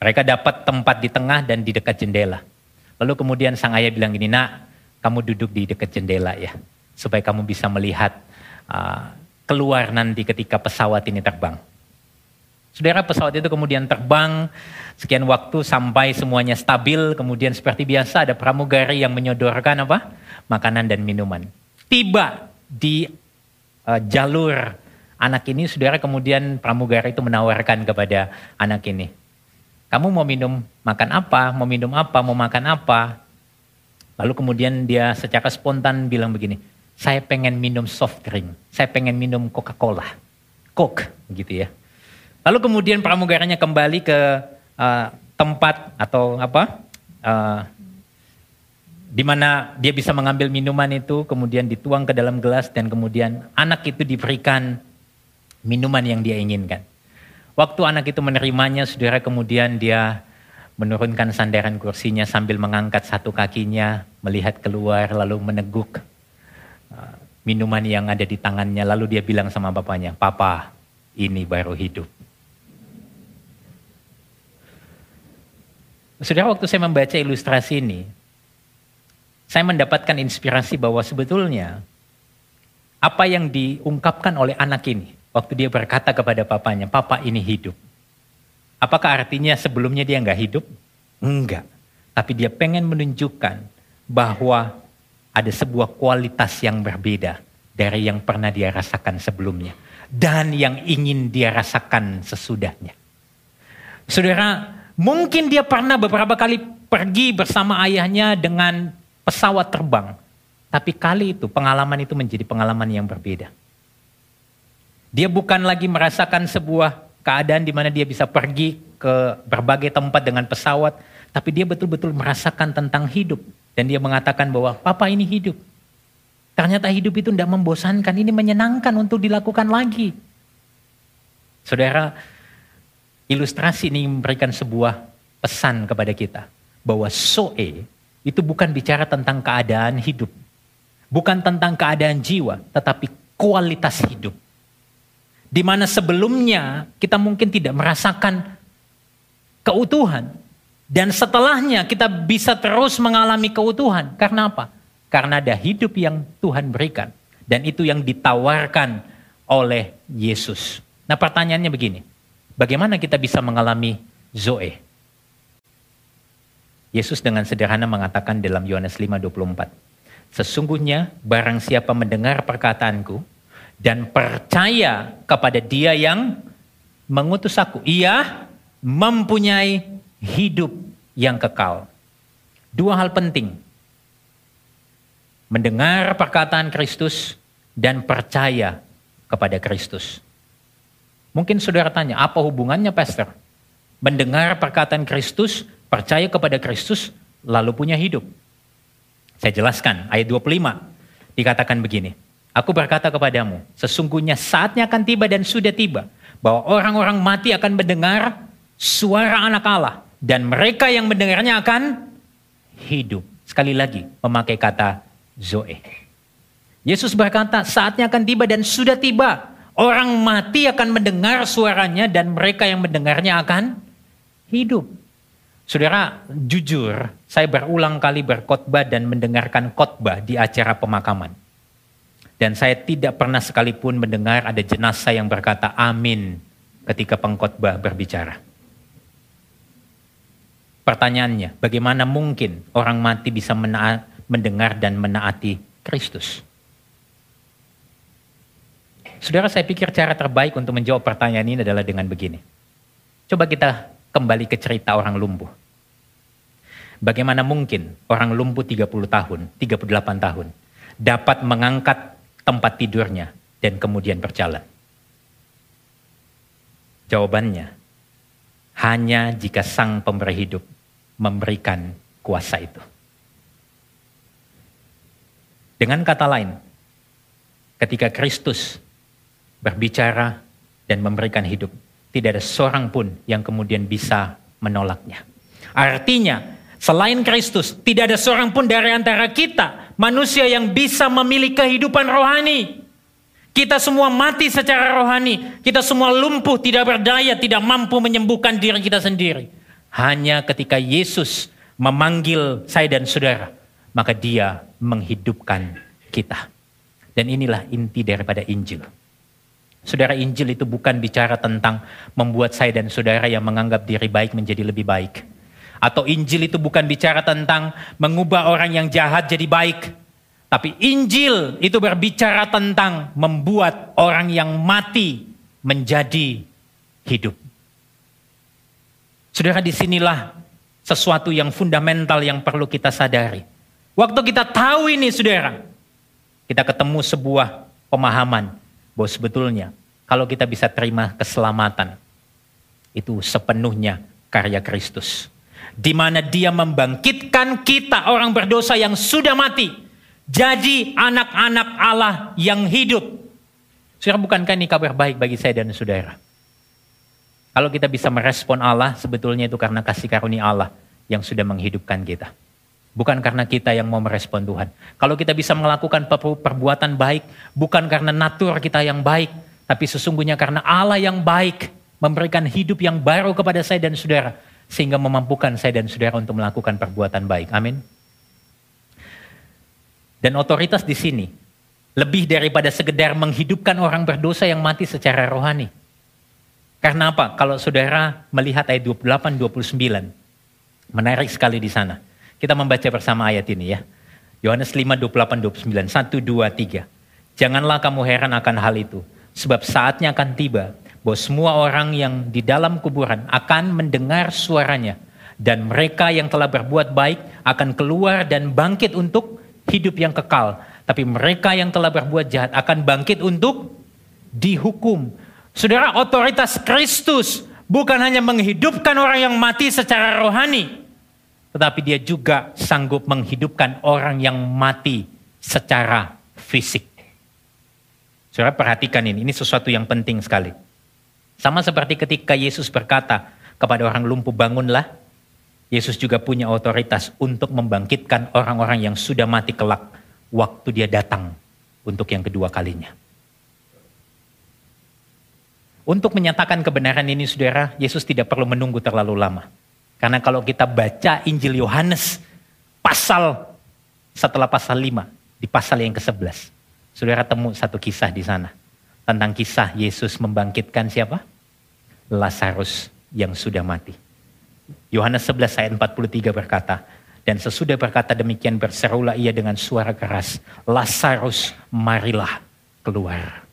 Mereka dapat tempat di tengah dan di dekat jendela. Lalu kemudian sang ayah bilang gini, nak, kamu duduk di dekat jendela ya, supaya kamu bisa melihat uh, keluar nanti ketika pesawat ini terbang. Saudara pesawat itu kemudian terbang sekian waktu sampai semuanya stabil, kemudian seperti biasa ada pramugari yang menyodorkan apa? Makanan dan minuman. Tiba di uh, jalur anak ini, saudara kemudian pramugara itu menawarkan kepada anak ini, kamu mau minum makan apa, mau minum apa, mau makan apa. Lalu kemudian dia secara spontan bilang begini, saya pengen minum soft drink, saya pengen minum Coca-Cola, Coke gitu ya. Lalu kemudian pramugaranya kembali ke uh, tempat atau apa uh, di mana dia bisa mengambil minuman itu, kemudian dituang ke dalam gelas, dan kemudian anak itu diberikan minuman yang dia inginkan. Waktu anak itu menerimanya, saudara kemudian dia menurunkan sandaran kursinya sambil mengangkat satu kakinya, melihat keluar, lalu meneguk uh, minuman yang ada di tangannya. Lalu dia bilang sama bapaknya, Papa, ini baru hidup. Saudara, waktu saya membaca ilustrasi ini, saya mendapatkan inspirasi bahwa sebetulnya apa yang diungkapkan oleh anak ini waktu dia berkata kepada papanya, "Papa ini hidup." Apakah artinya sebelumnya dia nggak hidup? Enggak. Tapi dia pengen menunjukkan bahwa ada sebuah kualitas yang berbeda dari yang pernah dia rasakan sebelumnya dan yang ingin dia rasakan sesudahnya. Saudara, mungkin dia pernah beberapa kali pergi bersama ayahnya dengan pesawat terbang. Tapi kali itu pengalaman itu menjadi pengalaman yang berbeda. Dia bukan lagi merasakan sebuah keadaan di mana dia bisa pergi ke berbagai tempat dengan pesawat, tapi dia betul-betul merasakan tentang hidup dan dia mengatakan bahwa papa ini hidup. Ternyata hidup itu tidak membosankan, ini menyenangkan untuk dilakukan lagi. Saudara, ilustrasi ini memberikan sebuah pesan kepada kita bahwa soe itu bukan bicara tentang keadaan hidup. Bukan tentang keadaan jiwa, tetapi kualitas hidup. Di mana sebelumnya kita mungkin tidak merasakan keutuhan. Dan setelahnya kita bisa terus mengalami keutuhan. Karena apa? Karena ada hidup yang Tuhan berikan. Dan itu yang ditawarkan oleh Yesus. Nah pertanyaannya begini. Bagaimana kita bisa mengalami Zoe? Yesus dengan sederhana mengatakan dalam Yohanes 5:24, Sesungguhnya barang siapa mendengar perkataanku dan percaya kepada dia yang mengutus aku, ia mempunyai hidup yang kekal. Dua hal penting. Mendengar perkataan Kristus dan percaya kepada Kristus. Mungkin saudara tanya, apa hubungannya pastor? Mendengar perkataan Kristus percaya kepada Kristus lalu punya hidup. Saya jelaskan ayat 25 dikatakan begini. Aku berkata kepadamu, sesungguhnya saatnya akan tiba dan sudah tiba bahwa orang-orang mati akan mendengar suara anak Allah dan mereka yang mendengarnya akan hidup. Sekali lagi memakai kata Zoe. Yesus berkata saatnya akan tiba dan sudah tiba. Orang mati akan mendengar suaranya dan mereka yang mendengarnya akan hidup. Saudara, jujur, saya berulang kali berkhotbah dan mendengarkan khotbah di acara pemakaman. Dan saya tidak pernah sekalipun mendengar ada jenazah yang berkata amin ketika pengkhotbah berbicara. Pertanyaannya, bagaimana mungkin orang mati bisa mendengar dan menaati Kristus? Saudara, saya pikir cara terbaik untuk menjawab pertanyaan ini adalah dengan begini. Coba kita kembali ke cerita orang lumpuh. Bagaimana mungkin orang lumpuh 30 tahun, 38 tahun, dapat mengangkat tempat tidurnya dan kemudian berjalan? Jawabannya, hanya jika sang pemberi hidup memberikan kuasa itu. Dengan kata lain, ketika Kristus berbicara dan memberikan hidup, tidak ada seorang pun yang kemudian bisa menolaknya. Artinya, selain Kristus, tidak ada seorang pun dari antara kita, manusia yang bisa memiliki kehidupan rohani. Kita semua mati secara rohani. Kita semua lumpuh, tidak berdaya, tidak mampu menyembuhkan diri kita sendiri. Hanya ketika Yesus memanggil saya dan saudara, maka dia menghidupkan kita. Dan inilah inti daripada Injil. Saudara Injil itu bukan bicara tentang membuat saya dan saudara yang menganggap diri baik menjadi lebih baik. Atau Injil itu bukan bicara tentang mengubah orang yang jahat jadi baik. Tapi Injil itu berbicara tentang membuat orang yang mati menjadi hidup. Saudara, di sinilah sesuatu yang fundamental yang perlu kita sadari. Waktu kita tahu ini, saudara, kita ketemu sebuah pemahaman bahwa sebetulnya kalau kita bisa terima keselamatan, itu sepenuhnya karya Kristus. Di mana dia membangkitkan kita orang berdosa yang sudah mati jadi anak-anak Allah yang hidup. Saudara, bukankah ini kabar baik bagi saya dan saudara? Kalau kita bisa merespon Allah, sebetulnya itu karena kasih karunia Allah yang sudah menghidupkan kita. Bukan karena kita yang mau merespon Tuhan. Kalau kita bisa melakukan perbuatan baik, bukan karena natur kita yang baik, tapi sesungguhnya karena Allah yang baik memberikan hidup yang baru kepada saya dan saudara, sehingga memampukan saya dan saudara untuk melakukan perbuatan baik. Amin. Dan otoritas di sini lebih daripada sekedar menghidupkan orang berdosa yang mati secara rohani. Karena apa? Kalau saudara melihat ayat 28 29, menarik sekali di sana. Kita membaca bersama ayat ini ya. Yohanes 5 28 29 1 2 3. Janganlah kamu heran akan hal itu, sebab saatnya akan tiba bahwa semua orang yang di dalam kuburan akan mendengar suaranya dan mereka yang telah berbuat baik akan keluar dan bangkit untuk hidup yang kekal. Tapi mereka yang telah berbuat jahat akan bangkit untuk dihukum. Saudara, otoritas Kristus bukan hanya menghidupkan orang yang mati secara rohani, tetapi dia juga sanggup menghidupkan orang yang mati secara fisik. Saudara perhatikan ini, ini sesuatu yang penting sekali. Sama seperti ketika Yesus berkata kepada orang lumpuh bangunlah, Yesus juga punya otoritas untuk membangkitkan orang-orang yang sudah mati kelak waktu dia datang untuk yang kedua kalinya. Untuk menyatakan kebenaran ini saudara, Yesus tidak perlu menunggu terlalu lama. Karena kalau kita baca Injil Yohanes pasal setelah pasal 5, di pasal yang ke-11, saudara temu satu kisah di sana. Tentang kisah Yesus membangkitkan siapa? Lazarus yang sudah mati. Yohanes 11 ayat 43 berkata, dan sesudah berkata demikian berserulah ia dengan suara keras, Lazarus marilah keluar.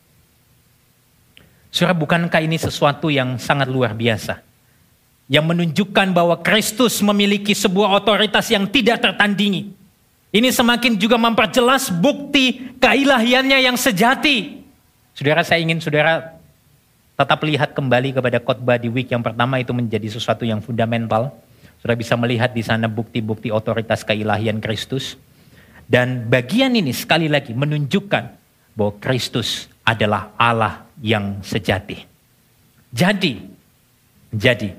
Surah bukankah ini sesuatu yang sangat luar biasa? Yang menunjukkan bahwa Kristus memiliki sebuah otoritas yang tidak tertandingi. Ini semakin juga memperjelas bukti keilahiannya yang sejati. Saudara saya ingin saudara tetap lihat kembali kepada khotbah di week yang pertama itu menjadi sesuatu yang fundamental. Sudah bisa melihat di sana bukti-bukti otoritas keilahian Kristus. Dan bagian ini sekali lagi menunjukkan bahwa Kristus adalah Allah yang sejati. Jadi, jadi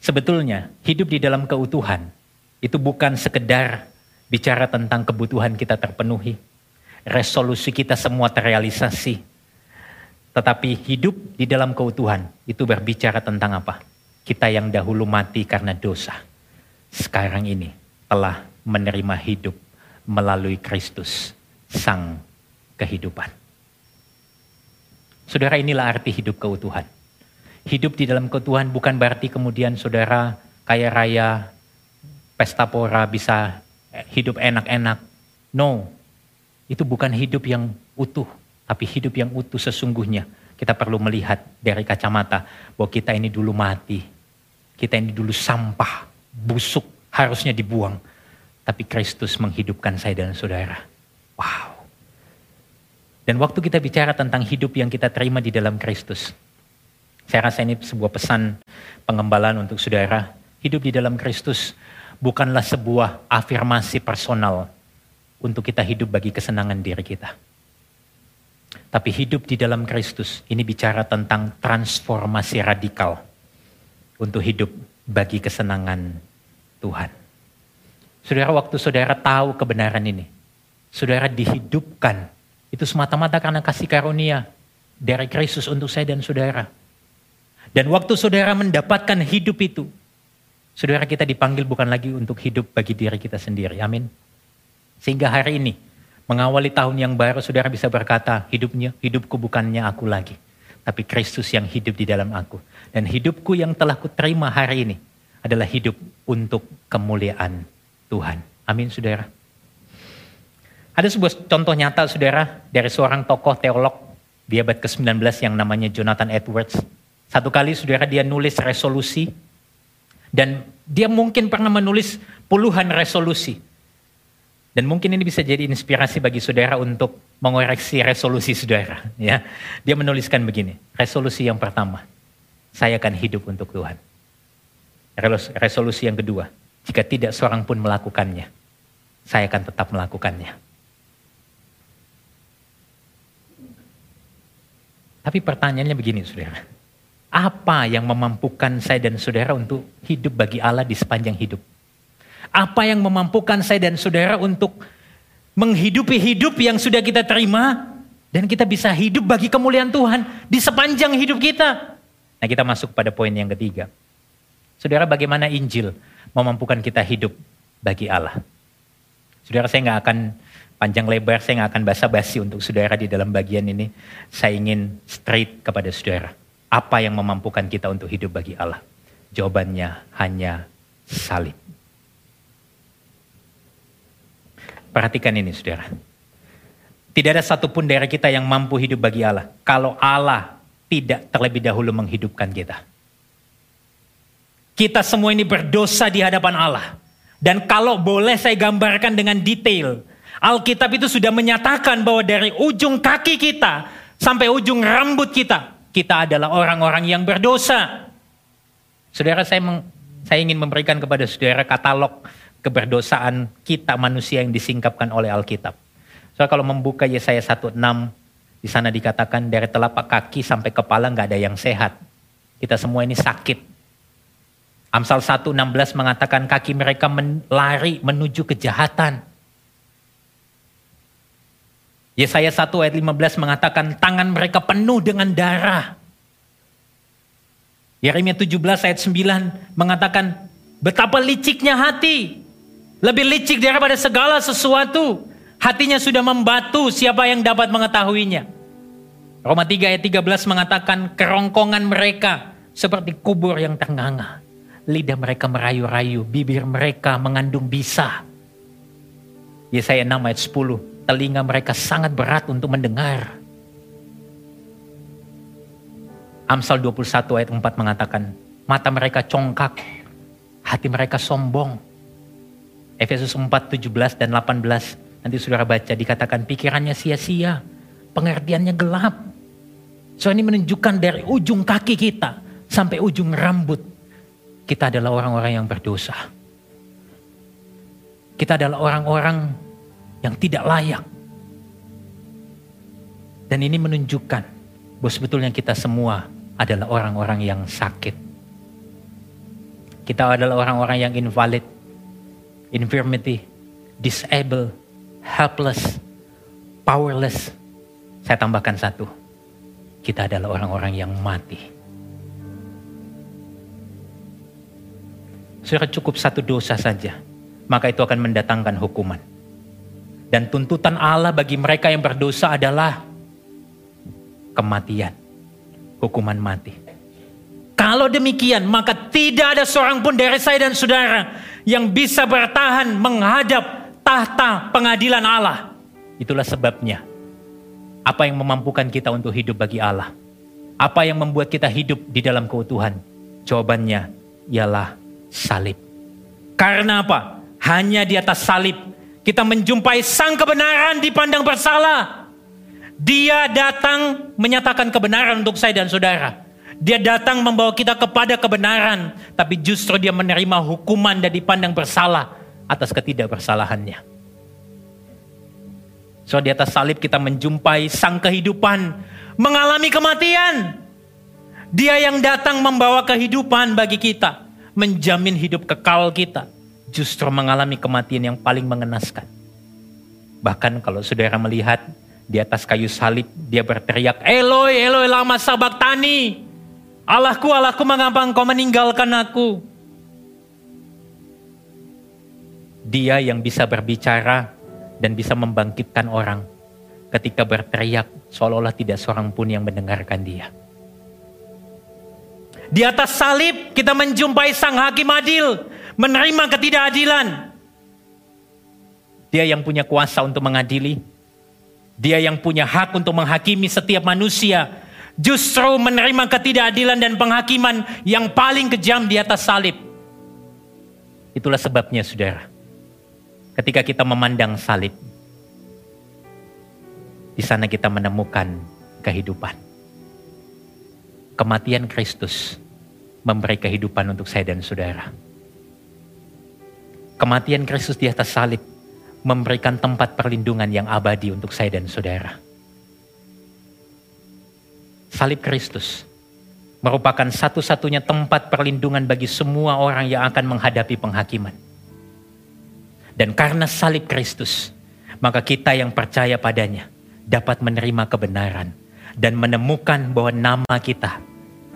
sebetulnya hidup di dalam keutuhan itu bukan sekedar bicara tentang kebutuhan kita terpenuhi, resolusi kita semua terrealisasi, tetapi hidup di dalam keutuhan itu berbicara tentang apa? Kita yang dahulu mati karena dosa. Sekarang ini telah menerima hidup melalui Kristus, Sang kehidupan. Saudara inilah arti hidup keutuhan. Hidup di dalam keutuhan bukan berarti kemudian saudara kaya raya, pesta pora bisa hidup enak-enak. No, itu bukan hidup yang utuh. Tapi hidup yang utuh sesungguhnya kita perlu melihat dari kacamata bahwa kita ini dulu mati. Kita ini dulu sampah, busuk, harusnya dibuang. Tapi Kristus menghidupkan saya dan saudara. Wow. Dan waktu kita bicara tentang hidup yang kita terima di dalam Kristus. Saya rasa ini sebuah pesan pengembalaan untuk saudara. Hidup di dalam Kristus bukanlah sebuah afirmasi personal untuk kita hidup bagi kesenangan diri kita. Tapi hidup di dalam Kristus ini bicara tentang transformasi radikal untuk hidup bagi kesenangan Tuhan. Saudara, waktu saudara tahu kebenaran ini, saudara dihidupkan, itu semata-mata karena kasih karunia dari Kristus untuk saya dan saudara. Dan waktu saudara mendapatkan hidup itu, saudara kita dipanggil bukan lagi untuk hidup bagi diri kita sendiri. Amin. Sehingga hari ini, mengawali tahun yang baru, saudara bisa berkata, hidupnya, hidupku bukannya aku lagi. Tapi Kristus yang hidup di dalam aku. Dan hidupku yang telah kuterima hari ini adalah hidup untuk kemuliaan Tuhan. Amin, saudara. Ada sebuah contoh nyata, saudara, dari seorang tokoh teolog di abad ke-19 yang namanya Jonathan Edwards. Satu kali, saudara, dia nulis resolusi. Dan dia mungkin pernah menulis puluhan resolusi. Dan mungkin ini bisa jadi inspirasi bagi saudara untuk mengoreksi resolusi saudara. Ya, Dia menuliskan begini, resolusi yang pertama, saya akan hidup untuk Tuhan. Resolusi yang kedua, jika tidak seorang pun melakukannya, saya akan tetap melakukannya. Tapi pertanyaannya begini saudara, apa yang memampukan saya dan saudara untuk hidup bagi Allah di sepanjang hidup? Apa yang memampukan saya dan saudara untuk menghidupi hidup yang sudah kita terima dan kita bisa hidup bagi kemuliaan Tuhan di sepanjang hidup kita. Nah kita masuk pada poin yang ketiga. Saudara bagaimana Injil memampukan kita hidup bagi Allah. Saudara saya nggak akan panjang lebar, saya nggak akan basa-basi untuk saudara di dalam bagian ini. Saya ingin straight kepada saudara. Apa yang memampukan kita untuk hidup bagi Allah? Jawabannya hanya salib. Perhatikan ini saudara. Tidak ada satupun dari kita yang mampu hidup bagi Allah. Kalau Allah tidak terlebih dahulu menghidupkan kita. Kita semua ini berdosa di hadapan Allah. Dan kalau boleh saya gambarkan dengan detail. Alkitab itu sudah menyatakan bahwa dari ujung kaki kita sampai ujung rambut kita. Kita adalah orang-orang yang berdosa. Saudara saya, meng, saya ingin memberikan kepada saudara katalog keberdosaan kita manusia yang disingkapkan oleh Alkitab. So kalau membuka Yesaya 1:6 di sana dikatakan dari telapak kaki sampai kepala nggak ada yang sehat. Kita semua ini sakit. Amsal 1:16 mengatakan kaki mereka lari menuju kejahatan. Yesaya 1 ayat 15 mengatakan tangan mereka penuh dengan darah. Yeremia 17 ayat 9 mengatakan betapa liciknya hati. Lebih licik daripada segala sesuatu. Hatinya sudah membatu, siapa yang dapat mengetahuinya? Roma 3 ayat 13 mengatakan kerongkongan mereka seperti kubur yang ternganga. Lidah mereka merayu-rayu, bibir mereka mengandung bisa. Yesaya 6 ayat 10, telinga mereka sangat berat untuk mendengar. Amsal 21 ayat 4 mengatakan, mata mereka congkak, hati mereka sombong, Efesus 4, 17 dan 18. Nanti saudara baca dikatakan pikirannya sia-sia. Pengertiannya gelap. So ini menunjukkan dari ujung kaki kita sampai ujung rambut. Kita adalah orang-orang yang berdosa. Kita adalah orang-orang yang tidak layak. Dan ini menunjukkan bahwa sebetulnya kita semua adalah orang-orang yang sakit. Kita adalah orang-orang yang invalid infirmity, disable, helpless, powerless. Saya tambahkan satu. Kita adalah orang-orang yang mati. Sudah cukup satu dosa saja, maka itu akan mendatangkan hukuman. Dan tuntutan Allah bagi mereka yang berdosa adalah kematian, hukuman mati. Kalau demikian, maka tidak ada seorang pun dari saya dan saudara yang bisa bertahan menghadap tahta pengadilan Allah. Itulah sebabnya. Apa yang memampukan kita untuk hidup bagi Allah? Apa yang membuat kita hidup di dalam keutuhan? Jawabannya ialah salib. Karena apa? Hanya di atas salib kita menjumpai sang kebenaran dipandang bersalah. Dia datang menyatakan kebenaran untuk saya dan saudara. Dia datang membawa kita kepada kebenaran, tapi justru dia menerima hukuman dan dipandang bersalah atas ketidakbersalahannya. So di atas salib kita menjumpai sang kehidupan, mengalami kematian. Dia yang datang membawa kehidupan bagi kita, menjamin hidup kekal kita, justru mengalami kematian yang paling mengenaskan. Bahkan kalau saudara melihat di atas kayu salib, dia berteriak, Eloi, Eloi lama tani. Allahku, Allahku mengapa engkau meninggalkan aku? Dia yang bisa berbicara dan bisa membangkitkan orang ketika berteriak seolah-olah tidak seorang pun yang mendengarkan dia. Di atas salib kita menjumpai sang hakim adil, menerima ketidakadilan. Dia yang punya kuasa untuk mengadili, dia yang punya hak untuk menghakimi setiap manusia. Justru menerima ketidakadilan dan penghakiman yang paling kejam di atas salib. Itulah sebabnya saudara. Ketika kita memandang salib. Di sana kita menemukan kehidupan. Kematian Kristus memberi kehidupan untuk saya dan saudara. Kematian Kristus di atas salib memberikan tempat perlindungan yang abadi untuk saya dan saudara. Salib Kristus merupakan satu-satunya tempat perlindungan bagi semua orang yang akan menghadapi penghakiman. Dan karena salib Kristus, maka kita yang percaya padanya dapat menerima kebenaran dan menemukan bahwa nama kita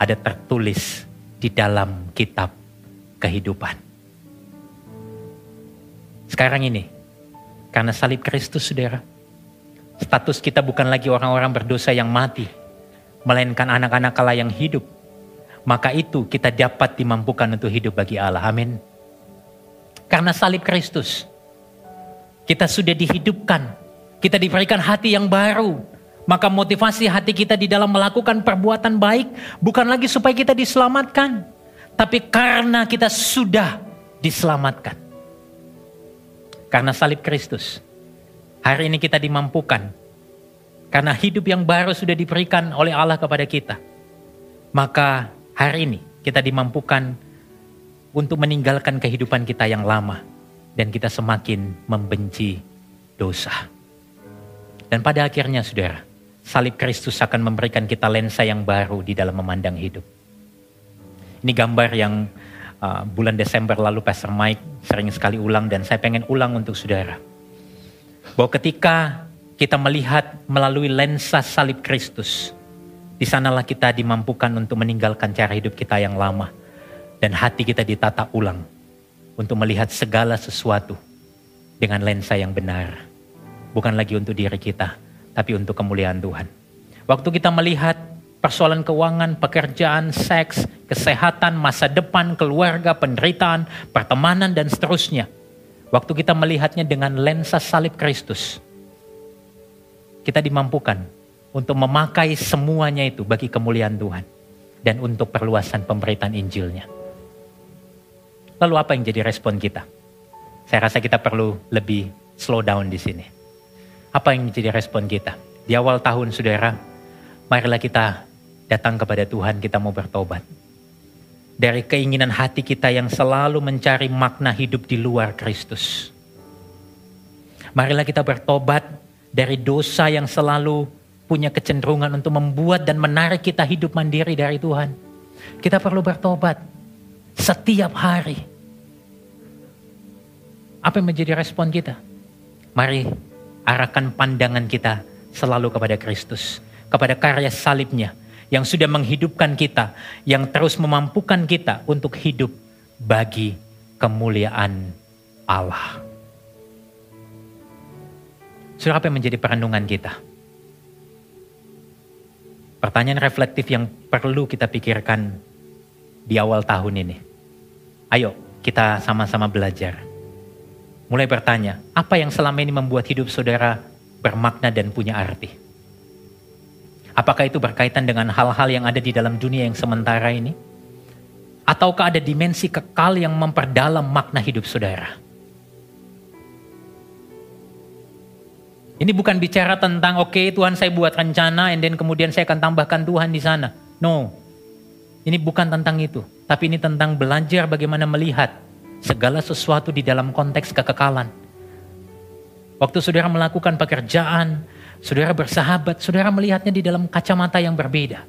ada tertulis di dalam kitab kehidupan. Sekarang ini, karena salib Kristus, saudara. Status kita bukan lagi orang-orang berdosa yang mati, melainkan anak-anak Allah yang hidup. Maka itu kita dapat dimampukan untuk hidup bagi Allah. Amin. Karena salib Kristus, kita sudah dihidupkan. Kita diberikan hati yang baru. Maka motivasi hati kita di dalam melakukan perbuatan baik bukan lagi supaya kita diselamatkan. Tapi karena kita sudah diselamatkan. Karena salib Kristus. Hari ini kita dimampukan. Karena hidup yang baru sudah diberikan oleh Allah kepada kita. Maka hari ini kita dimampukan untuk meninggalkan kehidupan kita yang lama. Dan kita semakin membenci dosa. Dan pada akhirnya saudara, salib Kristus akan memberikan kita lensa yang baru di dalam memandang hidup. Ini gambar yang uh, bulan Desember lalu Pastor Mike sering sekali ulang dan saya pengen ulang untuk saudara. Bahwa ketika kita melihat melalui lensa salib Kristus, di sanalah kita dimampukan untuk meninggalkan cara hidup kita yang lama dan hati kita ditata ulang untuk melihat segala sesuatu dengan lensa yang benar. Bukan lagi untuk diri kita, tapi untuk kemuliaan Tuhan. Waktu kita melihat persoalan keuangan, pekerjaan, seks, kesehatan, masa depan, keluarga, penderitaan, pertemanan, dan seterusnya. Waktu kita melihatnya dengan lensa salib Kristus, kita dimampukan untuk memakai semuanya itu bagi kemuliaan Tuhan dan untuk perluasan pemberitaan Injilnya. Lalu apa yang jadi respon kita? Saya rasa kita perlu lebih slow down di sini. Apa yang jadi respon kita? Di awal tahun, saudara, marilah kita datang kepada Tuhan kita mau bertobat. Dari keinginan hati kita yang selalu mencari makna hidup di luar Kristus. Marilah kita bertobat dari dosa yang selalu punya kecenderungan untuk membuat dan menarik kita hidup mandiri dari Tuhan. Kita perlu bertobat setiap hari. Apa yang menjadi respon kita? Mari arahkan pandangan kita selalu kepada Kristus, kepada karya salibnya, yang sudah menghidupkan kita, yang terus memampukan kita untuk hidup bagi kemuliaan Allah. Surah apa yang menjadi perenungan kita? Pertanyaan reflektif yang perlu kita pikirkan di awal tahun ini. Ayo kita sama-sama belajar. Mulai bertanya, apa yang selama ini membuat hidup saudara bermakna dan punya arti? Apakah itu berkaitan dengan hal-hal yang ada di dalam dunia yang sementara ini? Ataukah ada dimensi kekal yang memperdalam makna hidup saudara? Ini bukan bicara tentang oke okay, Tuhan saya buat rencana and then kemudian saya akan tambahkan Tuhan di sana. No. Ini bukan tentang itu, tapi ini tentang belajar bagaimana melihat segala sesuatu di dalam konteks kekekalan. Waktu saudara melakukan pekerjaan, saudara bersahabat, saudara melihatnya di dalam kacamata yang berbeda.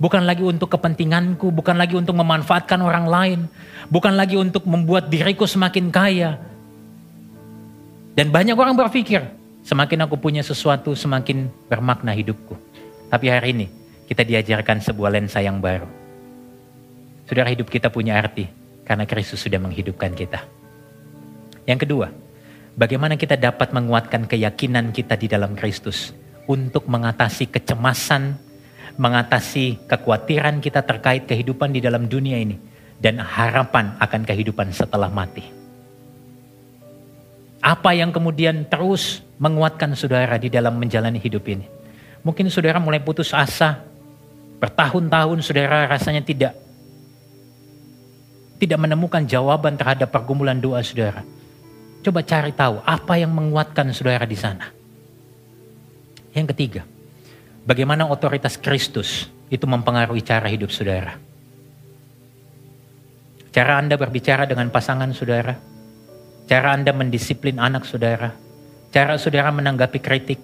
Bukan lagi untuk kepentinganku, bukan lagi untuk memanfaatkan orang lain, bukan lagi untuk membuat diriku semakin kaya. Dan banyak orang berpikir, Semakin aku punya sesuatu, semakin bermakna hidupku. Tapi hari ini kita diajarkan sebuah lensa yang baru. Saudara hidup kita punya arti karena Kristus sudah menghidupkan kita. Yang kedua, bagaimana kita dapat menguatkan keyakinan kita di dalam Kristus untuk mengatasi kecemasan, mengatasi kekhawatiran kita terkait kehidupan di dalam dunia ini dan harapan akan kehidupan setelah mati. Apa yang kemudian terus menguatkan saudara di dalam menjalani hidup ini? Mungkin saudara mulai putus asa, bertahun-tahun saudara rasanya tidak tidak menemukan jawaban terhadap pergumulan doa saudara. Coba cari tahu apa yang menguatkan saudara di sana. Yang ketiga, bagaimana otoritas Kristus itu mempengaruhi cara hidup saudara. Cara Anda berbicara dengan pasangan saudara, cara Anda mendisiplin anak saudara, cara saudara menanggapi kritik,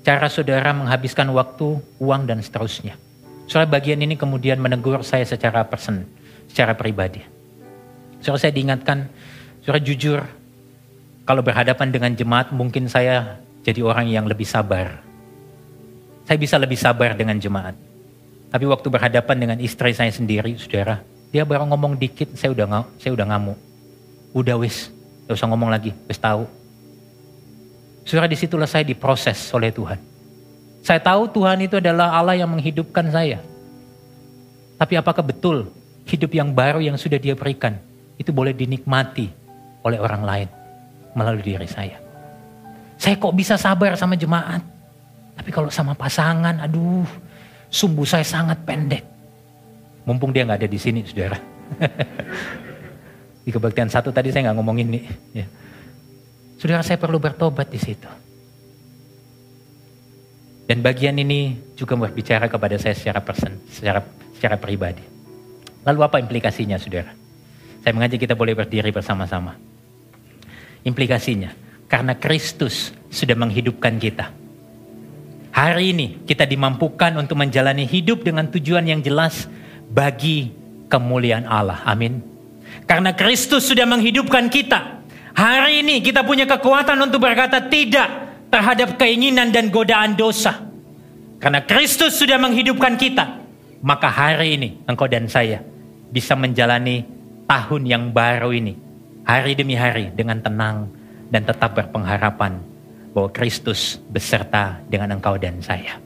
cara saudara menghabiskan waktu, uang, dan seterusnya. Soal bagian ini kemudian menegur saya secara person, secara pribadi. Soal saya diingatkan, saudara jujur, kalau berhadapan dengan jemaat mungkin saya jadi orang yang lebih sabar. Saya bisa lebih sabar dengan jemaat. Tapi waktu berhadapan dengan istri saya sendiri, saudara, dia baru ngomong dikit, saya udah saya udah ngamuk. Udah wis, Gak usah ngomong lagi, wis tahu. Saudara di situlah saya diproses oleh Tuhan. Saya tahu Tuhan itu adalah Allah yang menghidupkan saya. Tapi apakah betul hidup yang baru yang sudah dia berikan itu boleh dinikmati oleh orang lain melalui diri saya. Saya kok bisa sabar sama jemaat. Tapi kalau sama pasangan, aduh, sumbu saya sangat pendek. Mumpung dia nggak ada di sini, saudara. *laughs* Di kebaktian satu tadi saya nggak ngomongin nih. Ya. Saudara saya perlu bertobat di situ. Dan bagian ini juga berbicara kepada saya secara person, secara secara pribadi. Lalu apa implikasinya, saudara? Saya mengajak kita boleh berdiri bersama-sama. Implikasinya, karena Kristus sudah menghidupkan kita. Hari ini kita dimampukan untuk menjalani hidup dengan tujuan yang jelas bagi kemuliaan Allah. Amin. Karena Kristus sudah menghidupkan kita. Hari ini kita punya kekuatan untuk berkata tidak terhadap keinginan dan godaan dosa. Karena Kristus sudah menghidupkan kita. Maka hari ini engkau dan saya bisa menjalani tahun yang baru ini. Hari demi hari dengan tenang dan tetap berpengharapan bahwa Kristus beserta dengan engkau dan saya.